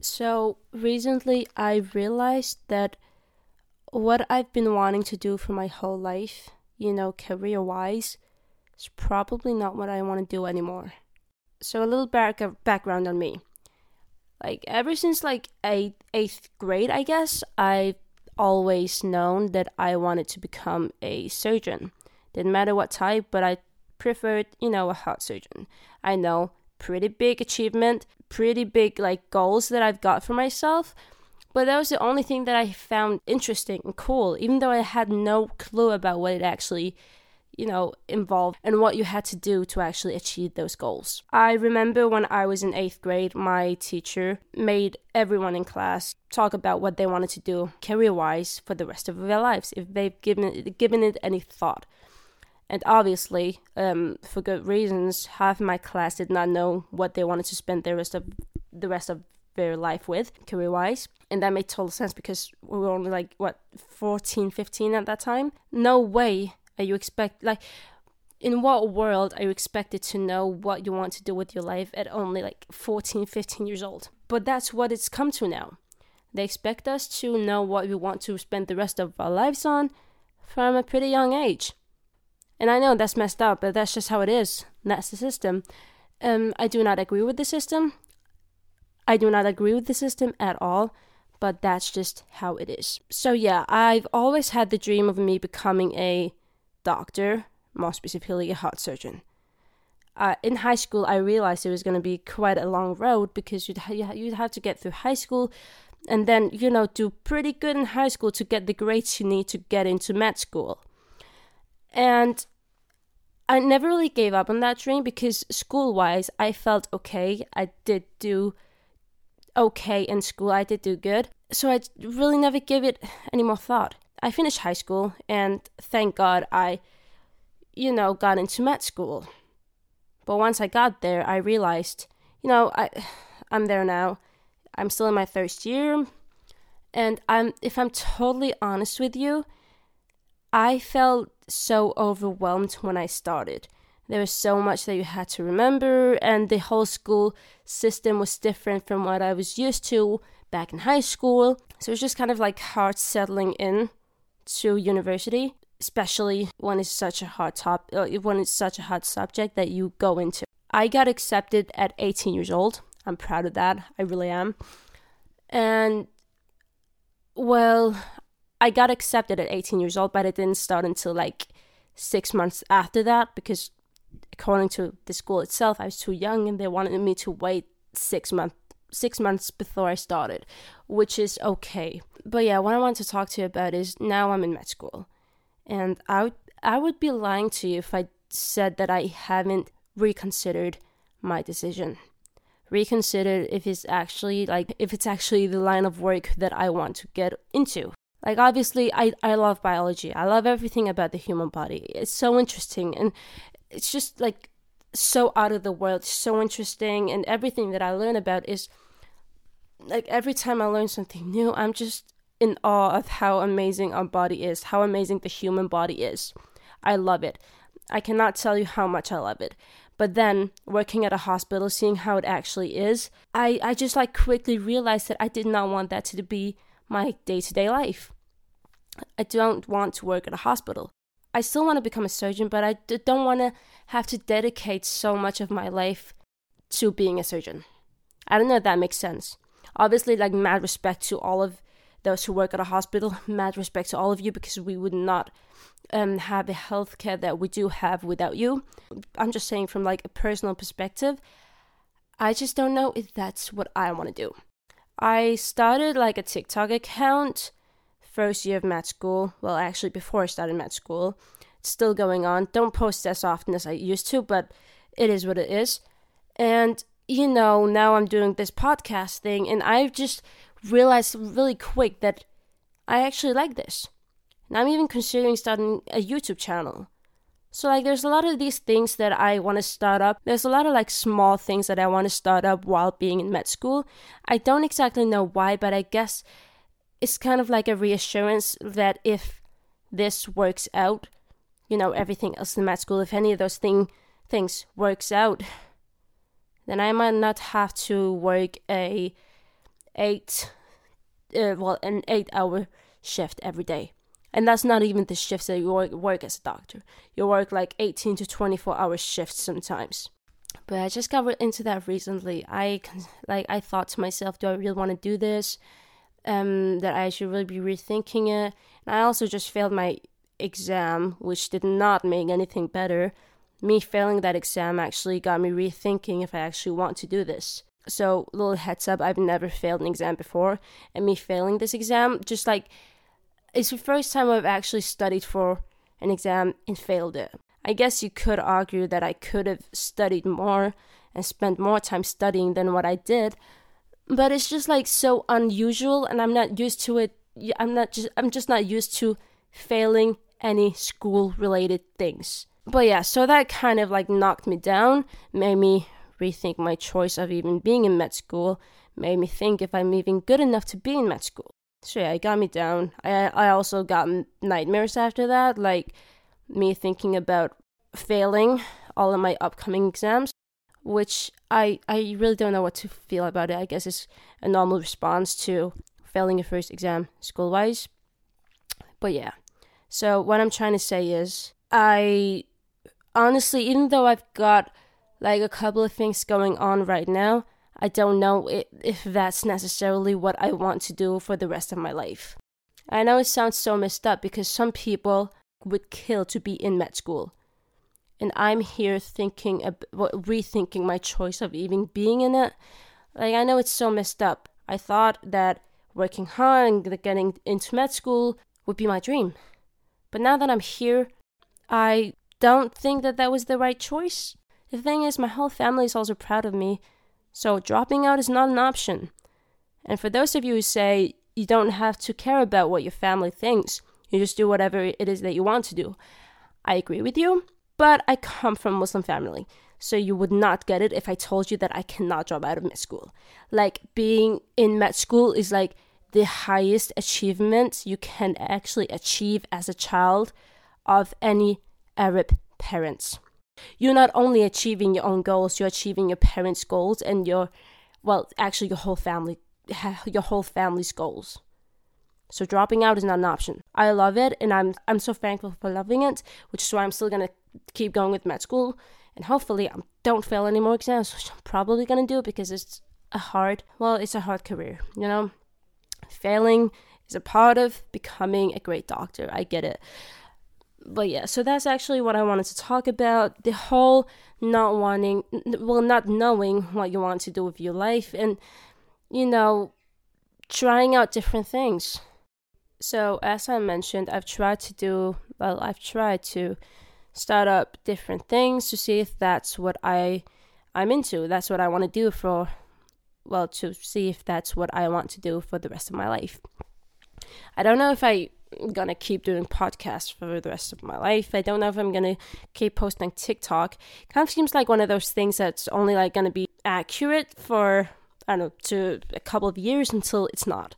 So recently I realized that what I've been wanting to do for my whole life, you know, career wise, is probably not what I want to do anymore. So a little back background on me. Like ever since like eighth eighth grade, I guess I've always known that I wanted to become a surgeon. Didn't matter what type, but I preferred, you know, a heart surgeon. I know pretty big achievement, pretty big like goals that I've got for myself. But that was the only thing that I found interesting and cool, even though I had no clue about what it actually, you know, involved and what you had to do to actually achieve those goals. I remember when I was in eighth grade, my teacher made everyone in class talk about what they wanted to do career wise for the rest of their lives, if they've given it, given it any thought. And obviously, um, for good reasons, half my class did not know what they wanted to spend the rest of the rest of their life with, career wise. And that made total sense because we were only like, what, 14, 15 at that time? No way are you expect, like, in what world are you expected to know what you want to do with your life at only like 14, 15 years old? But that's what it's come to now. They expect us to know what we want to spend the rest of our lives on from a pretty young age. And I know that's messed up, but that's just how it is. That's the system. Um, I do not agree with the system. I do not agree with the system at all, but that's just how it is. So, yeah, I've always had the dream of me becoming a doctor, more specifically, a heart surgeon. Uh, in high school, I realized it was going to be quite a long road because you'd, ha- you'd have to get through high school and then, you know, do pretty good in high school to get the grades you need to get into med school. And I never really gave up on that dream because school wise, I felt okay. I did do okay in school, I did do good. So I really never gave it any more thought. I finished high school and thank God I, you know, got into med school. But once I got there, I realized, you know, I, I'm there now. I'm still in my first year. And I'm, if I'm totally honest with you, I felt so overwhelmed when I started. There was so much that you had to remember, and the whole school system was different from what I was used to back in high school. So it was just kind of like hard settling in to university, especially when it's such a hard top, uh, when it's such a hard subject that you go into. I got accepted at 18 years old. I'm proud of that. I really am. And well, I got accepted at 18 years old, but it didn't start until like six months after that because, according to the school itself, I was too young and they wanted me to wait six months six months before I started, which is okay. But yeah, what I want to talk to you about is now I'm in med school, and I would I would be lying to you if I said that I haven't reconsidered my decision. Reconsidered if it's actually like if it's actually the line of work that I want to get into. Like obviously I, I love biology. I love everything about the human body. It's so interesting and it's just like so out of the world, so interesting and everything that I learn about is like every time I learn something new, I'm just in awe of how amazing our body is, how amazing the human body is. I love it. I cannot tell you how much I love it. But then working at a hospital, seeing how it actually is, I, I just like quickly realized that I did not want that to be my day to day life. I don't want to work at a hospital. I still want to become a surgeon, but I d- don't want to have to dedicate so much of my life to being a surgeon. I don't know if that makes sense. Obviously, like, mad respect to all of those who work at a hospital, mad respect to all of you because we would not um, have the healthcare that we do have without you. I'm just saying, from like a personal perspective, I just don't know if that's what I want to do. I started like a TikTok account first year of med school. Well, actually, before I started med school, it's still going on. Don't post as often as I used to, but it is what it is. And you know, now I'm doing this podcast thing, and I've just realized really quick that I actually like this. And I'm even considering starting a YouTube channel. So like there's a lot of these things that I want to start up. There's a lot of like small things that I want to start up while being in med school. I don't exactly know why, but I guess it's kind of like a reassurance that if this works out, you know, everything else in med school, if any of those thing things works out, then I might not have to work a eight, uh, well, an eight hour shift every day. And that's not even the shifts that you work, work as a doctor. You work like 18 to 24 hour shifts sometimes. But I just got into that recently. I like I thought to myself, do I really want to do this? Um, that I should really be rethinking it. And I also just failed my exam, which did not make anything better. Me failing that exam actually got me rethinking if I actually want to do this. So, little heads up, I've never failed an exam before, and me failing this exam just like it's the first time I've actually studied for an exam and failed it. I guess you could argue that I could have studied more and spent more time studying than what I did, but it's just like so unusual and I'm not used to it. I'm not just I'm just not used to failing any school related things. But yeah, so that kind of like knocked me down, made me rethink my choice of even being in med school, made me think if I'm even good enough to be in med school. So yeah, it got me down. I I also got nightmares after that, like me thinking about failing all of my upcoming exams, which I I really don't know what to feel about it. I guess it's a normal response to failing your first exam school wise. But yeah. So what I'm trying to say is I honestly even though I've got like a couple of things going on right now, I don't know if that's necessarily what I want to do for the rest of my life. I know it sounds so messed up because some people would kill to be in med school. And I'm here thinking, rethinking my choice of even being in it. Like, I know it's so messed up. I thought that working hard and getting into med school would be my dream. But now that I'm here, I don't think that that was the right choice. The thing is, my whole family is also proud of me so dropping out is not an option. And for those of you who say you don't have to care about what your family thinks, you just do whatever it is that you want to do, I agree with you, but I come from a Muslim family. So you would not get it if I told you that I cannot drop out of med school. Like being in med school is like the highest achievement you can actually achieve as a child of any Arab parents you're not only achieving your own goals, you're achieving your parents' goals and your, well, actually your whole family, your whole family's goals. So dropping out is not an option. I love it, and I'm I'm so thankful for loving it, which is why I'm still gonna keep going with med school, and hopefully I don't fail any more exams, which I'm probably gonna do because it's a hard, well, it's a hard career, you know. Failing is a part of becoming a great doctor. I get it but yeah, so that's actually what I wanted to talk about. The whole not wanting, well, not knowing what you want to do with your life and, you know, trying out different things. So, as I mentioned, I've tried to do, well, I've tried to start up different things to see if that's what I I'm into. That's what I want to do for well, to see if that's what I want to do for the rest of my life. I don't know if I gonna keep doing podcasts for the rest of my life. I don't know if I'm gonna keep posting TikTok. Kind of seems like one of those things that's only like gonna be accurate for I don't know to a couple of years until it's not.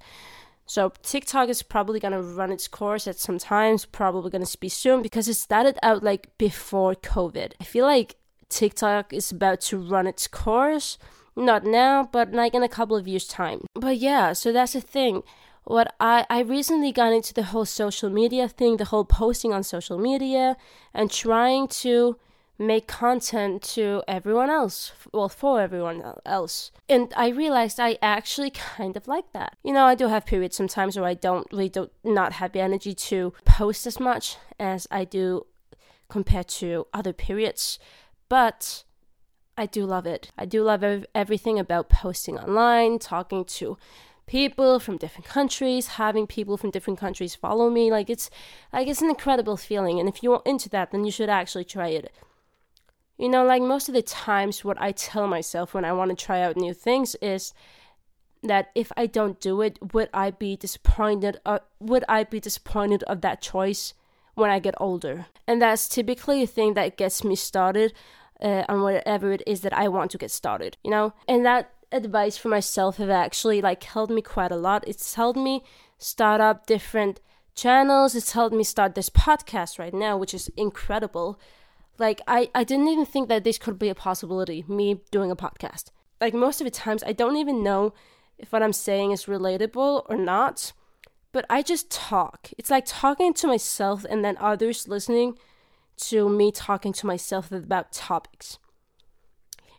So TikTok is probably gonna run its course at some times, probably gonna be soon because it started out like before COVID. I feel like TikTok is about to run its course. Not now, but like in a couple of years' time. But yeah, so that's the thing what I, I recently got into the whole social media thing, the whole posting on social media, and trying to make content to everyone else, well, for everyone else. And I realized I actually kind of like that. You know, I do have periods sometimes where I don't really don't not have the energy to post as much as I do compared to other periods, but I do love it. I do love ev- everything about posting online, talking to people from different countries, having people from different countries follow me. Like it's like it's an incredible feeling. And if you're into that, then you should actually try it. You know, like most of the times what I tell myself when I want to try out new things is that if I don't do it, would I be disappointed uh, would I be disappointed of that choice when I get older? And that's typically a thing that gets me started uh, on whatever it is that I want to get started, you know? And that advice for myself have actually like helped me quite a lot. It's helped me start up different channels. It's helped me start this podcast right now, which is incredible. Like I, I didn't even think that this could be a possibility, me doing a podcast. Like most of the times I don't even know if what I'm saying is relatable or not. But I just talk. It's like talking to myself and then others listening to me talking to myself about topics.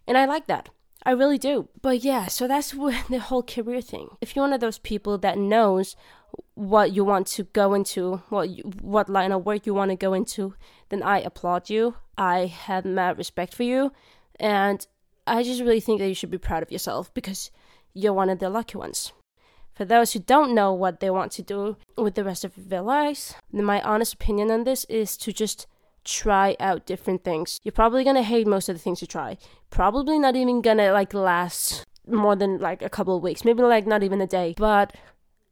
And I like that. I really do. But yeah, so that's the whole career thing. If you're one of those people that knows what you want to go into, what you, what line of work you want to go into, then I applaud you. I have mad respect for you, and I just really think that you should be proud of yourself because you're one of the lucky ones. For those who don't know what they want to do with the rest of their lives, my honest opinion on this is to just try out different things. You're probably gonna hate most of the things you try. Probably not even gonna like last more than like a couple of weeks, maybe like not even a day. But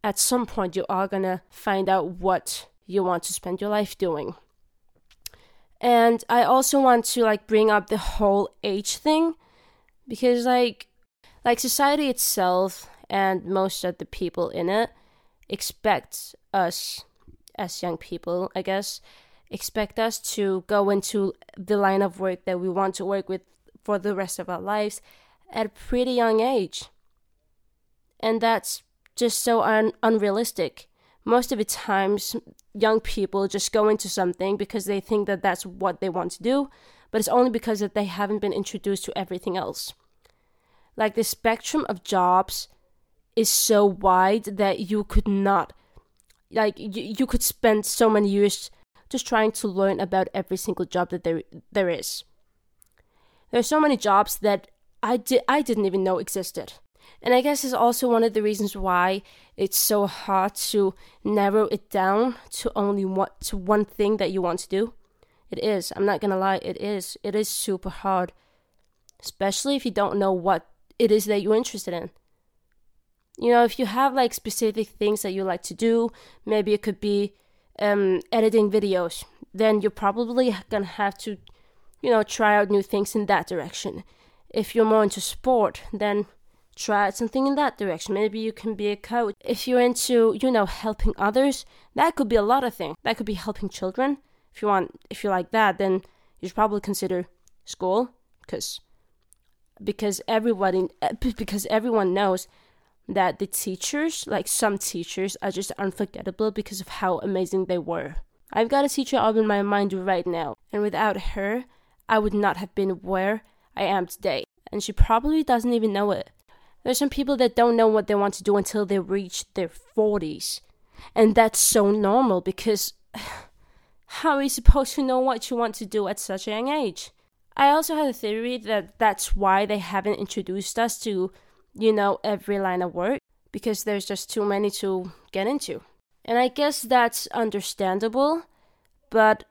at some point, you are gonna find out what you want to spend your life doing. And I also want to like bring up the whole age thing because like like society itself and most of the people in it expect us as young people, I guess, expect us to go into the line of work that we want to work with for the rest of our lives at a pretty young age. And that's just so un- unrealistic. Most of the times, young people just go into something because they think that that's what they want to do, but it's only because that they haven't been introduced to everything else. Like the spectrum of jobs is so wide that you could not, like you, you could spend so many years just trying to learn about every single job that there there is. There's so many jobs that I did I didn't even know existed. And I guess it's also one of the reasons why it's so hard to narrow it down to only what to one thing that you want to do. It is. I'm not gonna lie, it is. It is super hard. Especially if you don't know what it is that you're interested in. You know, if you have like specific things that you like to do, maybe it could be um, editing videos, then you're probably gonna have to, you know, try out new things in that direction. If you're more into sport, then try out something in that direction. Maybe you can be a coach. If you're into, you know, helping others, that could be a lot of things. That could be helping children. If you want, if you like that, then you should probably consider school because because everybody because everyone knows that the teachers, like some teachers, are just unforgettable because of how amazing they were. I've got a teacher up in my mind right now, and without her, I would not have been where I am today. And she probably doesn't even know it. There's some people that don't know what they want to do until they reach their 40s. And that's so normal because how are you supposed to know what you want to do at such a young age? I also have a theory that that's why they haven't introduced us to you know, every line of work because there's just too many to get into. And I guess that's understandable, but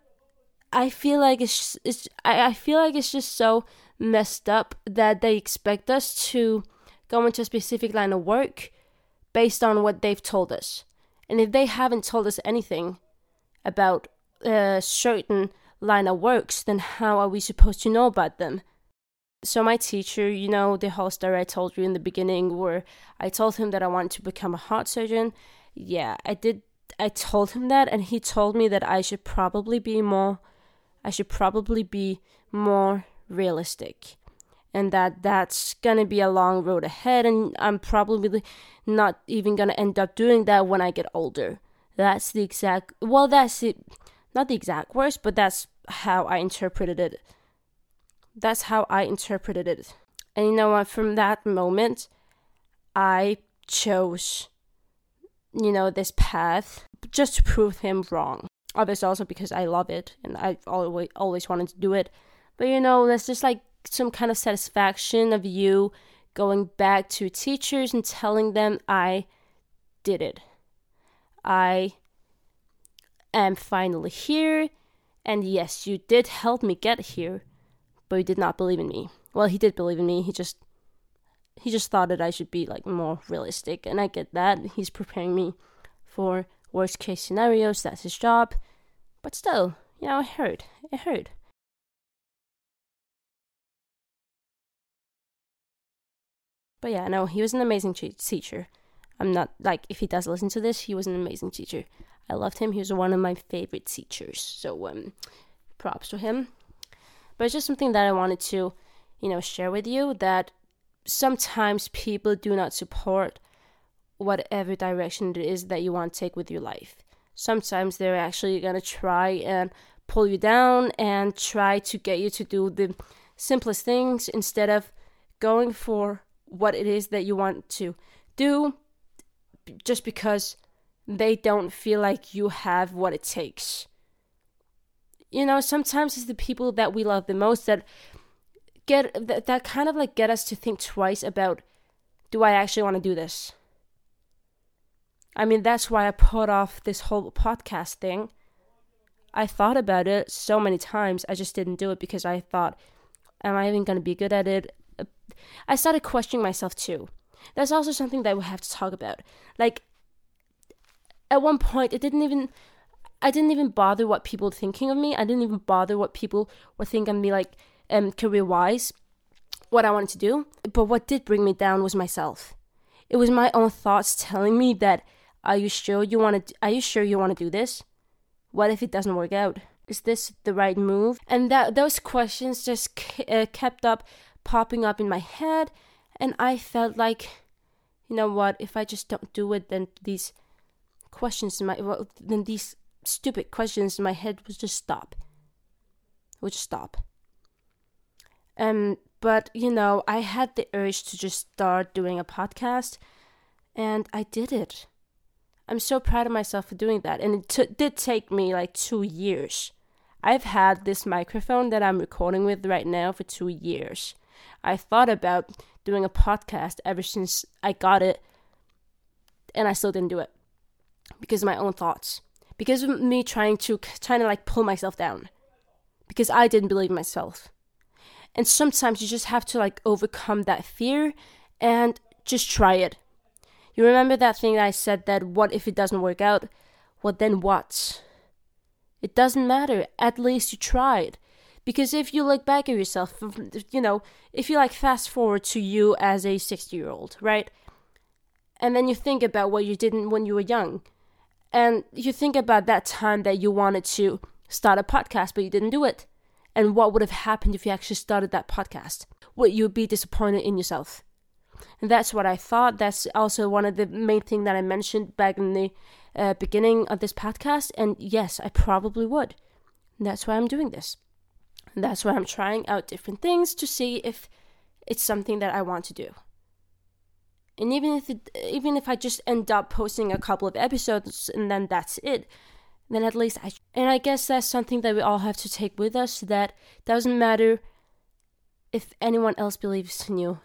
I feel like it's, it's I, I feel like it's just so messed up that they expect us to go into a specific line of work based on what they've told us. And if they haven't told us anything about a certain line of works, then how are we supposed to know about them? So my teacher, you know, the whole story I told you in the beginning where I told him that I wanted to become a heart surgeon. Yeah, I did I told him that and he told me that I should probably be more I should probably be more realistic and that that's gonna be a long road ahead and i'm probably not even gonna end up doing that when i get older that's the exact well that's it not the exact words but that's how i interpreted it that's how I interpreted it. And you know what? From that moment, I chose, you know, this path just to prove him wrong. Obviously, also because I love it and I always always wanted to do it. But you know, there's just like some kind of satisfaction of you going back to teachers and telling them I did it. I am finally here, and yes, you did help me get here but he did not believe in me. Well, he did believe in me. He just he just thought that I should be like more realistic, and I get that. He's preparing me for worst case scenarios. That's his job. But still, you know, it hurt. It hurt. But yeah, no, he was an amazing teacher. I'm not like if he does listen to this, he was an amazing teacher. I loved him. He was one of my favorite teachers. So um, props to him. But it's just something that I wanted to, you know, share with you that sometimes people do not support whatever direction it is that you want to take with your life. Sometimes they're actually going to try and pull you down and try to get you to do the simplest things instead of going for what it is that you want to do just because they don't feel like you have what it takes. You know, sometimes it's the people that we love the most that get that, that kind of like get us to think twice about do I actually want to do this? I mean, that's why I put off this whole podcast thing. I thought about it so many times, I just didn't do it because I thought, am I even going to be good at it? I started questioning myself too. That's also something that we have to talk about. Like, at one point, it didn't even, I didn't even bother what people were thinking of me. I didn't even bother what people were thinking of me, like, um, career wise, what I wanted to do. But what did bring me down was myself. It was my own thoughts telling me that are you sure you want to? Are you sure you want to do this? What if it doesn't work out? Is this the right move? And that those questions just uh, kept up popping up in my head, and I felt like, you know what? If I just don't do it, then these questions my well, then these stupid questions in my head would just stop. Would stop. Um, but you know, I had the urge to just start doing a podcast, and I did it. I'm so proud of myself for doing that. And it t- did take me like two years. I've had this microphone that I'm recording with right now for two years. I thought about doing a podcast ever since I got it, and I still didn't do it because of my own thoughts, because of me trying to trying to like pull myself down, because I didn't believe myself. And sometimes you just have to like overcome that fear and just try it. You remember that thing that I said that what if it doesn't work out? Well, then what? It doesn't matter. At least you tried. Because if you look back at yourself, you know, if you like fast forward to you as a 60 year old, right? And then you think about what you didn't when you were young. And you think about that time that you wanted to start a podcast, but you didn't do it. And what would have happened if you actually started that podcast? Would you be disappointed in yourself? And that's what I thought. That's also one of the main thing that I mentioned back in the uh, beginning of this podcast. And yes, I probably would. And that's why I'm doing this. And that's why I'm trying out different things to see if it's something that I want to do. And even if it, even if I just end up posting a couple of episodes and then that's it, then at least I and I guess that's something that we all have to take with us that doesn't matter if anyone else believes in you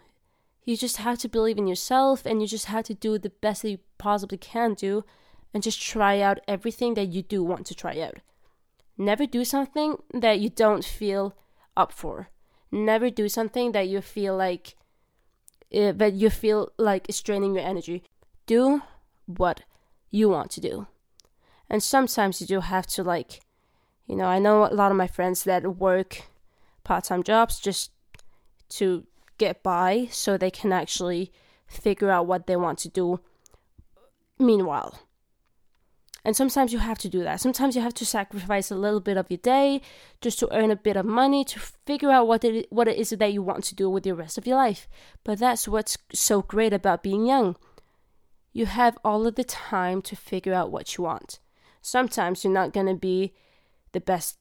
you just have to believe in yourself and you just have to do the best that you possibly can do and just try out everything that you do want to try out. Never do something that you don't feel up for. Never do something that you feel like uh, that you feel like is draining your energy. Do what you want to do. And sometimes you do have to like you know, I know a lot of my friends that work part-time jobs just to get by so they can actually figure out what they want to do meanwhile. And sometimes you have to do that. Sometimes you have to sacrifice a little bit of your day just to earn a bit of money to figure out what it, what it is that you want to do with the rest of your life. But that's what's so great about being young. You have all of the time to figure out what you want. Sometimes you're not going to be the best.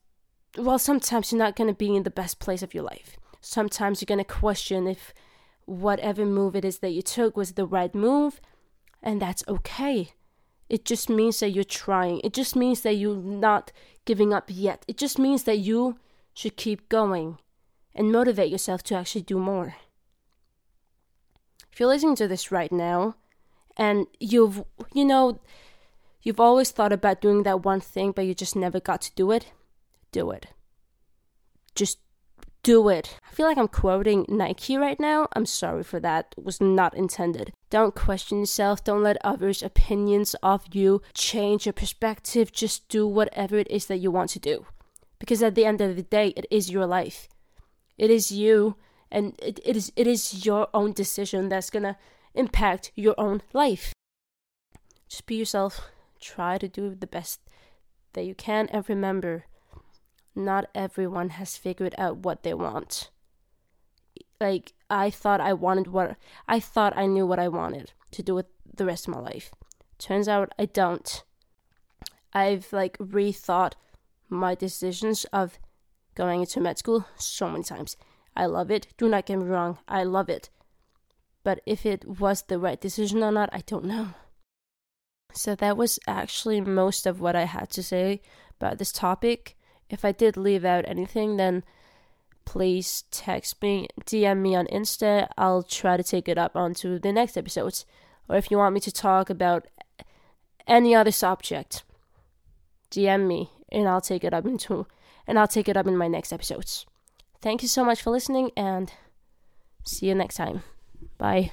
Well, sometimes you're not going to be in the best place of your life sometimes you're going to question if whatever move it is that you took was the right move, and that's okay. It just means that you're trying. It just means that you're not giving up yet. It just means that you should keep going and motivate yourself to actually do more. If you're listening to this right now and you've, you know, you've always thought about doing that one thing, but you just never got to do it, do it. Just do it. Feel like I'm quoting Nike right now. I'm sorry for that. It was not intended. Don't question yourself. Don't let others' opinions of you change your perspective. Just do whatever it is that you want to do. Because at the end of the day, it is your life. It is you and it, it is it is your own decision that's gonna impact your own life. Just be yourself. Try to do the best that you can and remember not everyone has figured out what they want. Like I thought I wanted what I thought I knew what I wanted to do with the rest of my life. Turns out I don't. I've like rethought my decisions of going into med school so many times. I love it. Do not get me wrong, I love it. But if it was the right decision or not, I don't know. So that was actually most of what I had to say about this topic. If I did leave out anything, then please text me, DM me on Insta. I'll try to take it up onto the next episodes. Or if you want me to talk about any other subject, DM me and I'll take it up into and I'll take it up in my next episodes. Thank you so much for listening and see you next time. Bye.